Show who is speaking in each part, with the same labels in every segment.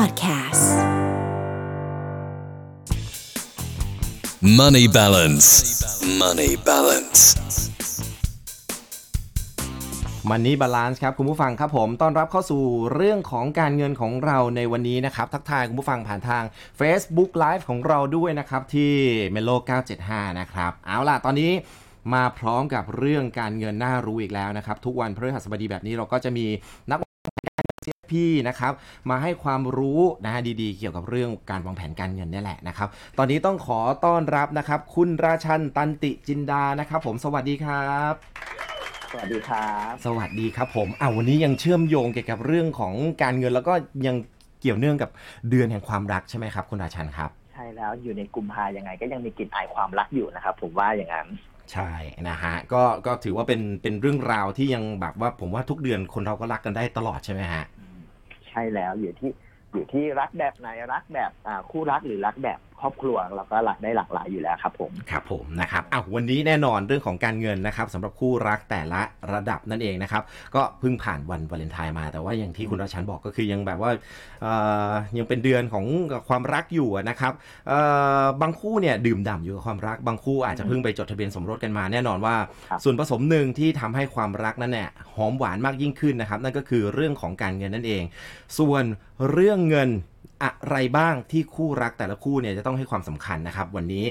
Speaker 1: Podcast
Speaker 2: Money balance. Money balance.
Speaker 3: Money balance ครับ คุณผู้ฟังครับผมต้อนรับเข้าสู่เรื่องของการเงินของเราในวันนี้นะครับ ทักทายคุณผู้ฟังผ่านทาง Facebook Live ของเราด้วยนะครับ ที่ Melo 975 นะครับ เอาล่ะ ตอนนี้มาพร้อมกับเรื่องการเงินน่ารู้อีกแล้วนะครับ ทุกวันพฤหัสบดีแบบนี้เราก็จะมีนัก วางแผนการเงิน CFP นะครับมาให้ความรู้นะฮะดีๆ เกี่ยวกับเรื่องการวางแผนการเงินนี่แหละนะครับ ตอนนี้ต้องขอต้อนรับนะครับ คุณราชันตันติจินดานะครับ ผมสวัสดีครับ
Speaker 4: สวัสดีครับ
Speaker 3: สวัสดีครับผมอ้าววันนี้ยังเชื่อมโยงเกี่ยวกับเรื่องของการเงินแล้วก็ยังเกี่ยวเนื่องกับเดือนแห่งความรักใช่ไหมครับ คุณราชันครับ
Speaker 4: ใช่แล้วอยู่ในกลุ่มพายังไง ก็ยังมีกลิ่นอายความรักอยู่นะครับ ผมว่าอย่างนั้น
Speaker 3: ใช่นะฮะก็ก็ถือว่าเป็นเป็นเรื่องราวที่ยังแบบว่าผมว่าทุกเดือนคนเราก็รักกันได้ตลอดใช่ไหมฮะ
Speaker 4: ใช่แล้วอยู่ที่อยู่ที่รักแบบไหนรักแบบคู่รักหรือรักแบบ ครอบครัวเราก็รักได้หลากหลายอยู่แล้วครับผม
Speaker 3: ครับผมนะครับอ้าววันนี้แน่นอนเรื่องของการเงินนะครับสำหรับคู่รักแต่ละระดับนั่นเองนะครับ ก็เพิ่งผ่านวันวาเลนไทน์มา แต่ว่าอย่างที่คุณราชันบอกก็คือยังแบบว่าเอ่อยังเป็นเดือนของความรักอยู่อะนะครับเอ่อบางคู่เนี่ยดื่มด่ำอยู่กับความรัก บางคู่อาจจะเพิ่งไปจดทะเบียนสมรสกันมา แน่นอนว่า
Speaker 4: ครับ
Speaker 3: ส่วนผสมหนึ่งที่ทำให้ความรักนั้นเนี่ยหอมหวานมากยิ่งขึ้นนะครับ นั่นก็คือเรื่องของการเงินนั่นเอง ส่วนเรื่องเงินอะไรบ้างที่คู่รักแต่ละคู่เนี่ยจะต้องให้ความสำคัญนะครับ วันนี้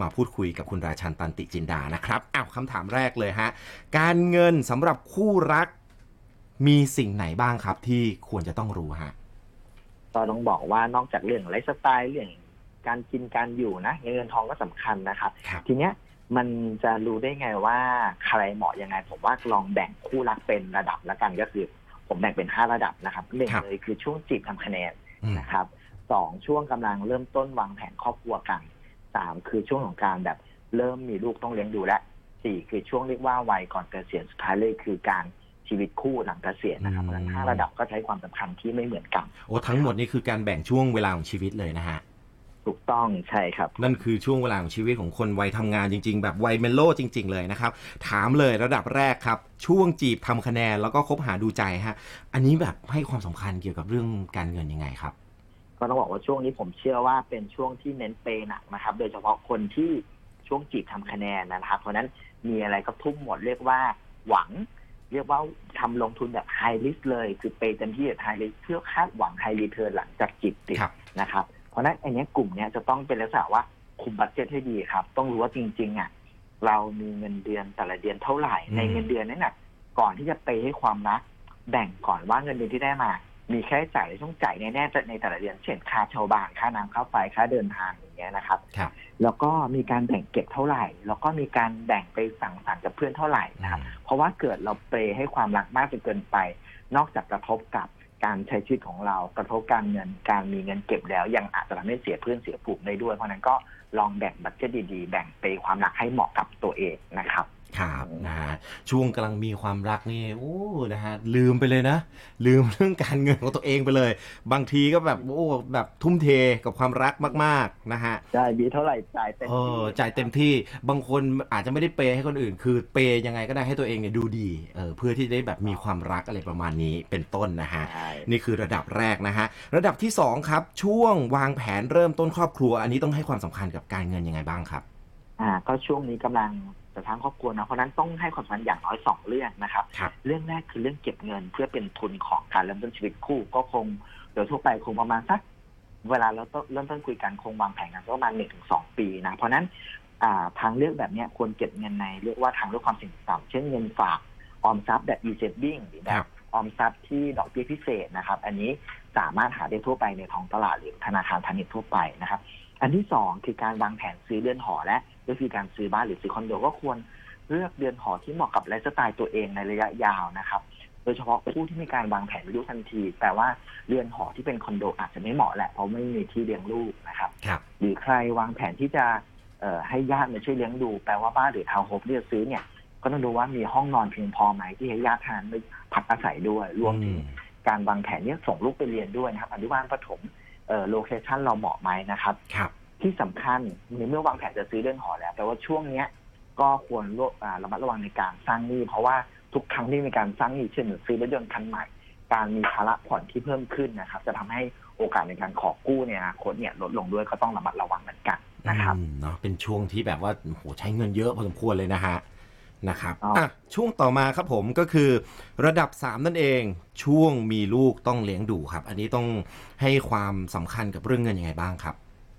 Speaker 3: มาพูดคุยกับคุณราชันตันติจินดานะครับอ้าวคำถามแรกเลยฮะการเงินสำหรับคู่รักมีสิ่งไหนบ้างครับที่ควรจะต้องรู้ฮะ
Speaker 4: ก็ต้องบอกว่านอกจากเรื่องไลฟ์สไตล์เรื่องการกินการอยู่นะเงินทองก็สำคัญนะครับ
Speaker 3: ครับ
Speaker 4: ทีเนี้ยมันจะรู้ได้ไงว่าใครเหมาะยังไง ผมว่าลองแบ่งคู่รักเป็นระดับละกันก็คือ ผมแบ่งเป็นห้าระดับนะครับหนึ่ง
Speaker 3: ครับ
Speaker 4: เลยคือช่วงจีบทำคะแนน
Speaker 3: อืม
Speaker 4: นะครับสองช่วงกำลังเริ่มต้นวางแผนครอบครัวกันสามคือช่วงของการแบบเริ่มมีลูกต้องเลี้ยงดูและสี่คือช่วงเรียกว่าวัยก่อนเกษียณสุดท้ายเลยคือการชีวิตคู่หลังเกษียณนะครับเพราะฉะนั้นห้าระดับก็ใช้ความสำคัญที่ไม่เหมือนกัน
Speaker 3: โอ้ทั้งหมดนี่คือการแบ่งช่วงเวลาของชีวิตเลยนะฮะ
Speaker 4: ถูก ต้องใช่ครับ
Speaker 3: นั่นคือช่วงเวลาของชีวิตของคนวัยทำงานจริง ๆ แบบวัยเมโลจริง ๆ เลยนะครับ ถามเลยระดับแรกครับ ช่วงจีบทำคะแนนแล้วก็คบหาดูใจฮะ อันนี้แบบให้ความสำคัญเกี่ยวกับเรื่องการเงินยังไงครับ
Speaker 4: ก็ต้องบอกว่าช่วงนี้ผมเชื่อว่าเป็นช่วงที่เน้นเปย์หนักนะครับ โดยเฉพาะคนที่ช่วงจีบทำคะแนนนะครับ เพราะฉะนั้นมีอะไรก็ทุ่มหมดเรียกว่าหวังเรียกว่าทำลงทุนแบบ high risk เลย คือเปย์เต็มที่แบบ high risk เพื่อคาดหวัง high return หลังจากจีบติด
Speaker 3: ครับ
Speaker 4: นะครับเพ ราะฉะนั้นอันเนี้ยกลุ่มเนี้ยจะต้องเป็นลักษณะว่าคุม budget ให้ดีครับ ต้องรู้ว่าจริงๆอะเรามีเงินเดือนแต่ละเดือนเท่าไหร่
Speaker 3: อืม
Speaker 4: ในเงินเดือนนั้นน่ะก่อนที่จะเปย์ให้ความรัก แบ่งก่อนว่าเงินเดือนที่ได้มา มีค่าใช้จ่ายที่ต้องจ่ายแน่ๆในแต่ละเดือนเช่นค่าเช่าบ้านค่าน้ำค่าไฟค่าเดินทางอย่างเงี้ยนะครับ
Speaker 3: ครับ
Speaker 4: แล้วก็มีการแบ่งเก็บเท่าไหร่ แล้วก็มีการแบ่งไปสั่งสรรค์กับเพื่อนเท่าไหร่นะครับ เพราะว่าเกิดเราเปย์ให้ความรักมากจนเกินไป นอกจากกระทบกับ การใช้ชีวิตของเรากระทบการเงินการมีเงินเก็บแล้ว ยังอาจจะทำให้เสียเพื่อนเสียผูกได้ด้วย เพราะนั้นก็ลองแบ่งบัตเจ็ตดีๆ แบ่งเปความหนักให้เหมาะกับตัวเองนะครับ
Speaker 3: ครับนะฮะช่วงกำลังมีความรักนี่โอ้นะฮะลืมไปเลยนะ ลืมเรื่องการเงินของตัวเองไปเลย บางทีก็แบบโอ้แบบทุ่มเทกับความรักมาก ๆนะฮะ
Speaker 4: ได้มีเท่าไหร่จ่ายเต็ม
Speaker 3: เอ
Speaker 4: ที่
Speaker 3: อจ่ายเต็มที่บางคนอาจจะไม่ได้เปย์ให้คนอื่น คือเปย์ยังไงก็ได้ให้ตัวเองเนี่ยดูดีเออเพื่อที่จะได้แบบมีความรักอะไรประมาณนี้เป็นต้นนะฮะ
Speaker 4: ใช่
Speaker 3: นี่คือระดับแรกนะฮะระดับที่2ครับช่วงวางแผนเริ่มต้นครอบครัว อันนี้ต้องให้ความสำคัญกับการเงินยังไงบ้างครับ
Speaker 4: อ่าก็ช่วงนี้กำลังจะสร้างครอบครัวนะเพราะฉะนั้นต้องให้ความสำคัญอย่างน้อยสองเรื่องนะครับ
Speaker 3: ครับ
Speaker 4: เรื่องแรกคือเรื่องเก็บเงินเพื่อเป็นทุนของการเริ่มต้นชีวิตคู่ ก็คงโดยทั่วไปคงประมาณสักเวลาเราต้องเริ่มต้นคุยกันคงวางแผนกันประมาณหนึ่งถึงสองปีนะเพราะฉะนั้นอ่าทางเลือกแบบเนี้ยควรเก็บเงินในเรียกว่าทางเลือกความเสี่ยงต่ำเช่นเงินฝากออมทรัพย์แบบ e-saving หรือแบ
Speaker 3: ครับบ
Speaker 4: ออมทรัพย์ที่ดอกเบี้ยพิเศษนะครับ อันนี้สามารถหาได้ทั่วไปในท้องตลาดหรือธนาคารพาณิชย์ทั่วไปนะครับ อันที่สองคือการวางแผนซื้อเรือนหอและ ก็คือการซื้อบ้านหรือซื้อคอนโดก็ควรเลือกเรือนหอที่เหมาะกับไลฟ์สไตล์ตัวเองในระยะยาวนะครับ โดยเฉพาะผู้ที่มีการวางแผนมีลูกทันที แต่ว่าเรือนหอที่เป็นคอนโดอาจจะไม่เหมาะแหละเพราะไม่มีที่เลี้ยงลูกนะครับ
Speaker 3: ครับ
Speaker 4: หรือใครวางแผนที่จะเอ่อให้ญาติมาช่วยเลี้ยงดูแปลว่าบ้านหรือทาวน์โฮมที่จะซื้อเนี่ย ก็ต้องดูว่ามีห้องนอนเพียงพอไหมที่ให้ญาติท่านได้พักอาศัยด้วยรวมถึงการวางแผนเนี่ยส่งลูกไปเรียนด้วยนะครับอนุบาลประถมเอ่อโลเคชันเราเหมาะไหมนะครับ
Speaker 3: ครับ
Speaker 4: ที่สำคัญในเมื่อวางแผนจะซื้อเรือนหอแล้วแต่ว่าช่วงเนี้ยก็ควรระอ่าระมัดระวังในการสร้างหนี้เพราะว่าทุกครั้งที่มีการสร้างหนี้เช่นซื้อรถยนต์คันใหม่กการมีภาระผ่อนที่เพิ่มขึ้นนะครับ จะทำให้โอกาสในการขอกู้ในอนาคตเนี่ยลดลงด้วยก็ต้องระมัดระวังเหมือนกันนะครับ
Speaker 3: อืมเนาะเป็นช่วงที่แบบว่าโอ้โหใช้เงินเยอะพอสมควรเลยนะฮะนะครับ
Speaker 4: อ๋ออ่
Speaker 3: อะช่วงต่อมาครับผมก็คือ ระดับ 3 นั่นเอง ช่วงมีลูกต้องเลี้ยงดูครับ อันนี้ต้องให้ความสำคัญกับเรื่องเงินยังไงบ้างครับ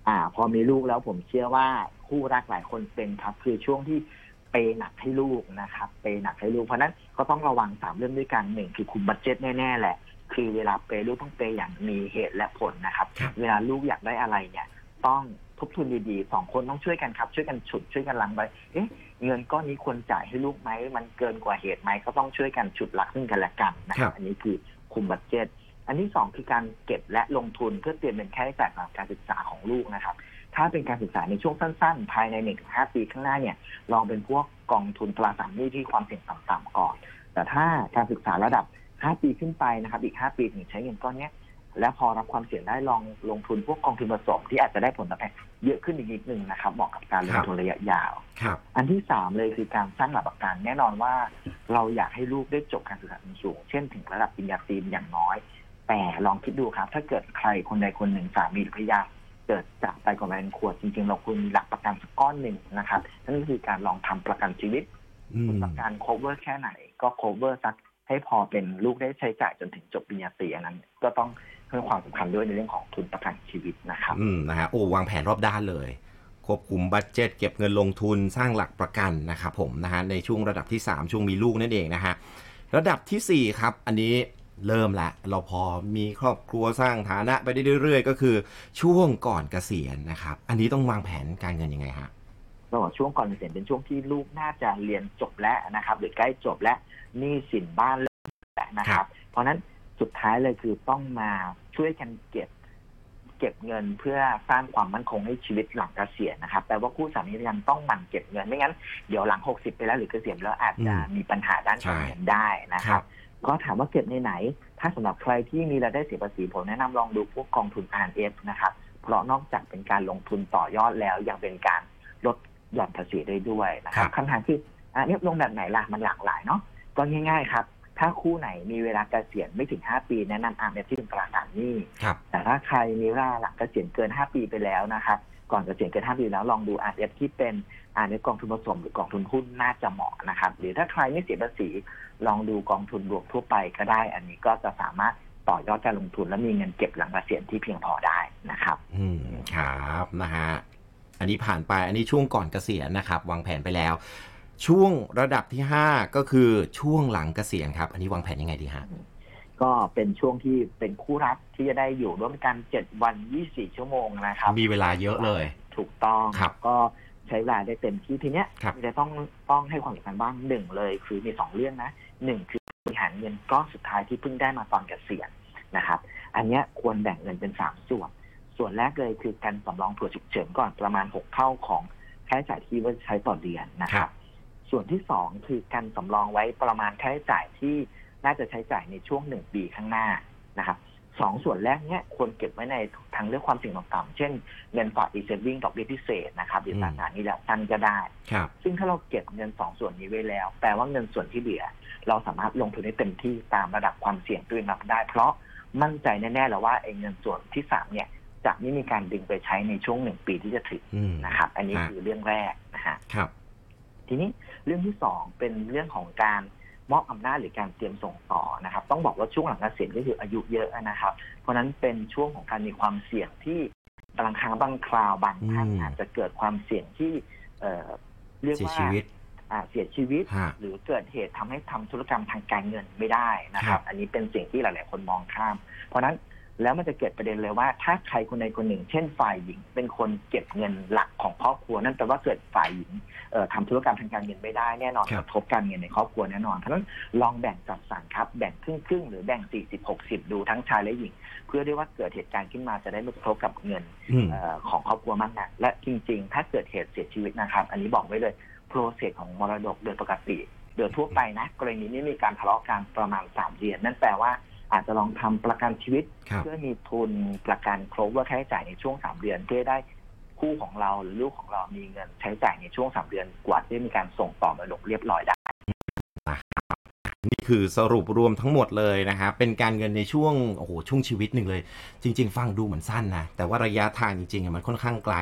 Speaker 4: อ่า พอมีลูกแล้วผมเชื่อว่าคู่รักหลายคนเป็นครับ คือช่วงที่เปย์หนักให้ลูกนะครับเปย์หนักให้ลูกเพราะฉะนั้นก็ต้องระวังสามเรื่องด้วยกันหนึ่งคือคุมบัตเจ็ตแน่ๆแหละ คือเวลาเปย์ลูกต้องเปย์อย่างมีเหตุและผลนะครับ
Speaker 3: ครับ
Speaker 4: เวลาลูกอยากได้อะไรเนี่ยต้องทบทวนดีๆสองคนต้องช่วยกันครับ ช่วยกันฉุดช่วยกันลังไปเอ๊ะเงินก้อนนี้ควรจ่ายให้ลูกไหมมันเกินกว่าเหตุไหมก็ต้องช่วยกันฉุดหลักซึ่งกันและกันนะค
Speaker 3: ครั
Speaker 4: รับ
Speaker 3: บ
Speaker 4: อันนี้คือคุมบัตเจ็ต อันที่สองคือการเก็บและลงทุนเพื่อเตรียมเป็นค่าใช้จ่ายสำหรับการศึกษาของลูกนะครับ ถ้าเป็นการศึกษาในช่วงสั้นๆ ภายในหนึ่งถึงห้าปีข้างหน้าเนี่ยลองเป็นพวกกองทุนตราสารหนี้ที่ความเสี่ยงต่ำๆก่อน แต่ถ้าการศึกษาระดับ5ปีขึ้นไปนะครับ อีก5ปีถึงใช้เงินก้อนเนี้ยและพอรับความเสี่ยงได้ลองลงทุนพวกกองทุนผสมที่อาจจะได้ผลตอบแทนเยอะขึ้นอีกนิดนึงนะครับเหมาะกับการลงทุนระยะยาว
Speaker 3: ครับ
Speaker 4: อันที่สามเลยคือการสร้างหลักประกันแน่นอนว่า เราอยากให้ลูกได้จบการศึกษาสูง เช่นถึงระดับปริญญาตรีอย่างน้อย แต่ลองคิดดูครับ ถ้าเกิดใครคนใดคนหนึ่งสามีหรือภรรยาเกิดจากไปก่อนวัยอันควรจริงๆ เราควรมีหลักประกันสักก้อนหนึ่งนะครับนั่นก็คือการลองทำประกันชีวิต
Speaker 3: อืม
Speaker 4: ประกัน cover แค่ไหน ก็ cover สักให้พอเป็นลูกได้ใช้จ่ายจนถึงจบปริญญาตรีอันนั้น ก็ต้องเพิ่มความสำคัญด้วยในเรื่องของทุนประกันชีวิตนะครับ
Speaker 3: อืมนะฮะโอ้วางแผนรอบด้านเลยควบคุมบัตเจ็ตเก็บเงินลงทุนสร้างหลักประกันนะครับผมนะฮะในช่วงระดับที่ 3 ช่วงมีลูกนั่นเองนะฮะระดับทีสี่4 ครับ อันนี้ เริ่มละ เราพอมีครอบครัวสร้างฐานะไปได้เรื่อยๆ ก็คือช่วงก่อนเกษียณนะครับ อันนี้ต้องวางแผนการเงินยังไงฮะ
Speaker 4: ระหว่างช่วงก่อนเกษียณเป็นช่วงที่ลูกน่าจะเรียนจบแล้วนะครับ หรือใกล้จบแล้วหนี้สินบ้านเริ่มแล้วนะค
Speaker 3: ครั
Speaker 4: รับ
Speaker 3: บ
Speaker 4: เพราะฉะนั้นสุดท้ายเลยคือต้องมาช่วยกันเก็บ เก็บเงินเพื่อสร้างความมั่นคงให้ชีวิตหลังเกษียณนะครับแปลว่าคู่สามีภรรยาต้องหมั่นเก็บเงินไม่งั้นเดี๋ยวหลัง60ไปแล้วหรือเกษียณแล้วอาจจะมีปัญหาด้านการเงินได้นะครับ ก็ถามว่าเก็บในไหน ถ้าสำหรับใครที่มีรายได้เสียภาษีผมแนะนำลองดูพวกกองทุน RF นะครับ เพราะนอกจากเป็นการลงทุนต่อยอดแล้ว ยังเป็นการลดหย่อนภาษีได้ด้วยนะครับ
Speaker 3: ครับ
Speaker 4: คำถามคืออะเนี่ยลงแบบไหนล่ะมันหลากหลายเนาะก็ง่าย ๆ ครับ ถ้าคู่ไหนมีเวลาเกษียณไม่ถึง 5 ปีแนะนำ RF ที่เป็นตราสารหนี้
Speaker 3: ครับ
Speaker 4: แต่ถ้าใครมีเวลาหลังเกษียณเกิน 5 ปีไปแล้วนะครับ ก่อนเกษียณเกิน5ปีแล้วลองดู RF ที่เป็น RF กองทุนผสมหรือกองทุนหุ้นน่าจะเหมาะนะครับ หรือถ้าใครไม่เสียภาษีลองดูกองทุนรวมทั่วไปก็ได้ อันนี้ก็จะสามารถต่อยอดการลงทุนและมีเงินเก็บหลังเกษียณที่เพียงพอได้นะครับ
Speaker 3: อืมครับนะฮะอันนี้ผ่านไปอันนี้ช่วงก่อนเกษียณนะครับ วางแผนไปแล้ว ช่วงระดับที่ 5 ก็คือช่วงหลังเกษียณครับ อันนี้วางแผนยังไงดีฮะ
Speaker 4: ก็เป็นช่วงที่เป็นคู่รักที่จะได้อยู่ร่วมกัน7วัน24ชั่วโมงนะครับ
Speaker 3: มีเวลาเยอะเลย
Speaker 4: ถูกต้อง
Speaker 3: ครับ
Speaker 4: ก็ใช้เวลาได้เต็มที่ทีเนี้ย
Speaker 3: ครับ
Speaker 4: จะต้องต้องให้ความสำคัญบ้างหนึ่งเลยคือมีสองเรื่องนะหนึ่งคือบริหารเงินก้อนสุดท้ายที่เพิ่งได้มาตอนเกษียณนะครับ อันเนี้ยควรแบ่งเงินเป็นสามส่วน ส่วนแรกเลยคือการสำรองเผื่อฉุกเฉินก่อนประมาณหกเท่าของค่าใช้จ่ายที่ว่าจะใช้ต่อเดือนนะค
Speaker 3: ครั
Speaker 4: รับ
Speaker 3: บ
Speaker 4: ส่วนที่สองคือการสำรองไว้ประมาณค่าใช้จ่ายที่ น่าจะใช้จ่ายในช่วงหนึ่งปีข้างหน้านะครับสองส่วนแรกเนี้ยควรเก็บไว้ในทางเลือกความเสี่ยงต่ำๆเช่นเงินฝากอีเซฟวิ่งดอกเบี้ยพิเศษนะครับหรือ
Speaker 3: อืม
Speaker 4: ตราสารหนี้ระยะสั้นก็ได้
Speaker 3: ครับ
Speaker 4: ซึ่งถ้าเราเก็บเงินสองส่วนนี้ไว้แล้ว แปลว่าเงินส่วนที่เหลือ เราสามารถลงทุนได้เต็มที่ตามระดับความเสี่ยงตัวเองรับได้ เพราะมั่นใจแน่ๆแล้วว่าไอ้เงินส่วนที่สามเนี่ยจะไม่มีการดึงไปใช้ในช่วงหนึ่งปีที่จะถึง
Speaker 3: อืม
Speaker 4: นะครับ อันนี้
Speaker 3: ฮะ
Speaker 4: คือเรื่องแรกนะฮะ
Speaker 3: ครับ
Speaker 4: ทีนี้เรื่องที่สองเป็นเรื่องของการ มอบอำนาจหรือการเตรียมส่งต่อนะครับ ต้องบอกว่าช่วงหลังเกษียณก็คืออายุเยอะนะครับ เพราะฉะนั้นเป็นช่วงของการมีความเสี่ยงที่บางครั้งบางคราวบางท่าน
Speaker 3: อืม
Speaker 4: อาจจะเกิดความเสี่ยงที่เอ่อเรียก
Speaker 3: เสีย
Speaker 4: ว่า
Speaker 3: ชีวิต
Speaker 4: อ่าเสียชีวิต
Speaker 3: ฮะ
Speaker 4: หรือเกิดเหตุทำให้ทำธุรกรรมทางการเงินไม่ได้นะค
Speaker 3: ครั
Speaker 4: รับ
Speaker 3: บ
Speaker 4: อันนี้เป็นสิ่งที่หลาย ๆ คนมองข้าม เพราะฉะนั้น แล้วมันจะเกิดประเด็นเลยว่า ถ้าใครคนใดคนหนึ่ง เช่นฝ่ายหญิง เป็นคนเก็บเงินหลักของครอบครัว นั่นแปลว่าเกิดฝ่ายหญิงเอ่อทำธุรกรรมทางการเงินไม่ได้แน่นอน
Speaker 3: ค
Speaker 4: ก
Speaker 3: รับ
Speaker 4: ระทบการเงินในครอบครัวแน่นอนเพราะฉะนั้นลองแบ่งจัดสรรครับแบ่งครึ่งครึ่งๆหรือแบ่ง 40 60 ดูทั้งชายและหญิง เพื่อได้ว่าเกิดเหตุการณ์ขึ้นมาจะได้ไม่กระทบกับเงิน
Speaker 3: อืม
Speaker 4: เอ่อของครอบครัวมากนักและจริง ๆ ถ้าเกิดเหตุเสียชีวิตนะครับ อันนี้บอกไว้เลยโปรเซสของมรดกโดยปกติโดยทั่วไปนะกรณีนี้มีการทะเลาะกันประมาณสามเดือนนั่นแปลว่า อาจจะลองทำประกันชีวิต
Speaker 3: ครับ
Speaker 4: เพื่อมีทุนประกันครบว่าค่าใช้จ่ายในช่วงสามเดือนเพื่อได้คู่ของเราหรือลูกของเรามีเงินใช้จ่ายในช่วงสามเดือนกว่าที่จะมีการส่งต่อมรดกเรียบร้อยได้
Speaker 3: นี่คือสรุปรวมทั้งหมดเลยนะครับเป็นการเงินในช่วงโอ้โหช่วงชีวิตหนึ่งเลย จริง ๆ ฟังดูเหมือนสั้นนะแต่ว่าระยะทางจริงๆมันค่อนข้างไกล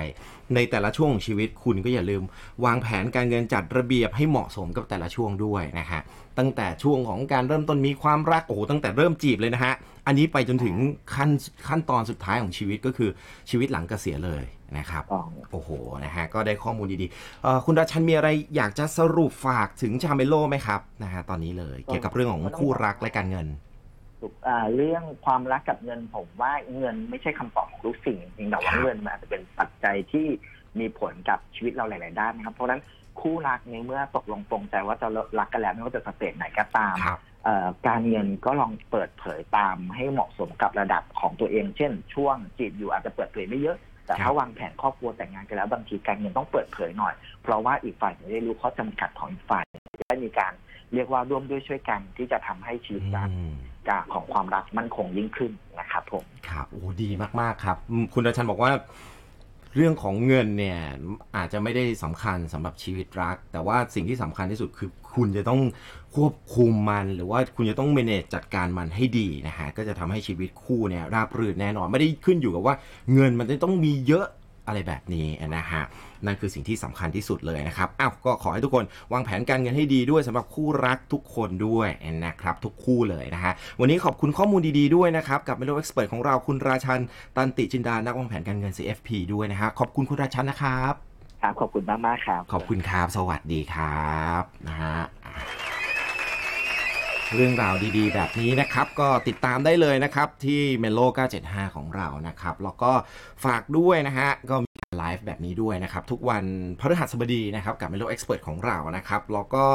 Speaker 3: ในแต่ละช่วงของชีวิตคุณก็อย่าลืม วางแผนการเงินจัดระเบียบให้เหมาะสมกับแต่ละช่วงด้วยนะฮะตั้งแต่ช่วงของการเริ่มต้นมีความรักโอ้โหตั้งแต่เริ่มจีบเลยนะฮะ อันนี้ไปจนถึงขั้นขั้นตอนสุดท้ายของชีวิตก็คือชีวิตหลังเกษียณเลยนะครับ
Speaker 4: ต้อง
Speaker 3: โอ้โหนะฮะก็ได้ข้อมูลดีๆเอ่อคุณราชันมีอะไรอยากจะสรุปฝากถึงชาเมโลไหมครับนะฮะตอนนี้เลย เกี่ยวกับเรื่องของคู่รักและการเงิน
Speaker 4: ถูกอ่าเรื่องความรักกับเงินผมว่าเงินไม่ใช่คำตอบของทุกสิ่งจริงๆแต่ว่า
Speaker 3: ครับ
Speaker 4: เงินมันอาจจะเป็นปัจจัยที่มีผลกับชีวิตเราหลาย ๆ ด้านนะครับ เพราะฉะนั้นคู่รักในเมื่อตกลงปรงใจว่าจะรักกันแล้วไม่ว่าจะสเตจไหนก็ตาม
Speaker 3: ครับ
Speaker 4: เอ่อ การเงินก็ลองเปิดเผยตามให้เหมาะสมกับระดับของตัวเอง เช่น ช่วงจีบอยู่อาจจะเปิดเผยไม่เยอะ แต่ถ้าวางแผนครอบครัวแต่งงานกันแล้วบางทีการเงินต้องเปิดเผยหน่อย เพราะว่าอีกฝ่ายจะได้รู้ข้อจำกัดของอีกฝ่ายจะได้มีการเรียกว่าร่วมด้วยช่วยกันที่จะทำให้ชีวิตการของความรักมั่นคงยิ่งขึ้นนะครับผม
Speaker 3: ครับโอ้ดีมากๆครับ คุณราชันบอกว่า เรื่องของเงินเนี่ยอาจจะไม่ได้สำคัญสำหรับชีวิตรัก แต่ว่าสิ่งที่สำคัญที่สุดคือคุณจะต้องควบคุมมันหรือว่าคุณจะต้องเมนจ์จัดการมันให้ดีนะฮะก็จะทำให้ชีวิตคู่เนี่ยราบรื่นแน่นอนไม่ได้ขึ้นอยู่กับว่า เงินมันจะต้องมีเยอะ อะไรแบบนี้นะฮะนั่นคือสิ่งที่สำคัญที่สุดเลยนะครับอ้าวก็ขอให้ทุกคนวางแผนการเงินให้ดีด้วยสำหรับคู่รักทุกคนด้วยนะครับทุกคู่เลยนะฮะวันนี้ขอบคุณข้อมูลดีๆด้วยนะครับกับ Melo Expert ของเราคุณราชันตันติจินดานักวางแผนการเงิน CFP ด้วยนะฮะขอบคุณคุณราชันนะครับ
Speaker 4: ครับขอบคุณมากมากๆครับ
Speaker 3: ขอบคุณครับ สวัสดีครับนะฮะ เรื่องราวดีๆ แบบนี้นะครับ ก็ติดตามได้เลยนะครับ ที่ Melo 975 ของเรานะครับ แล้วก็ฝากด้วยนะฮะ ก็มีไลฟ์แบบนี้ด้วยนะครับ ทุกวันพฤหัสบดีนะครับ กับ Melo Expert ของเรานะครับ แล้วก็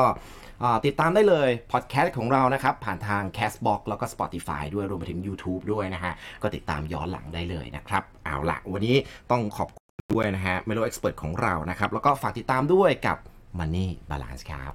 Speaker 3: ติดตามได้เลยพอดแคสต์ของเรานะครับ ผ่านทาง Castbox แล้วก็ Spotify ด้วยรวมไปถึง YouTube ด้วยนะฮะ ก็ติดตามย้อนหลังได้เลยนะครับ เอาละวันนี้ต้องขอบคุณด้วยนะฮะ Melo Expert ของเรานะครับแล้วก็ฝากติดตามด้วยกับ Money Balance ครับ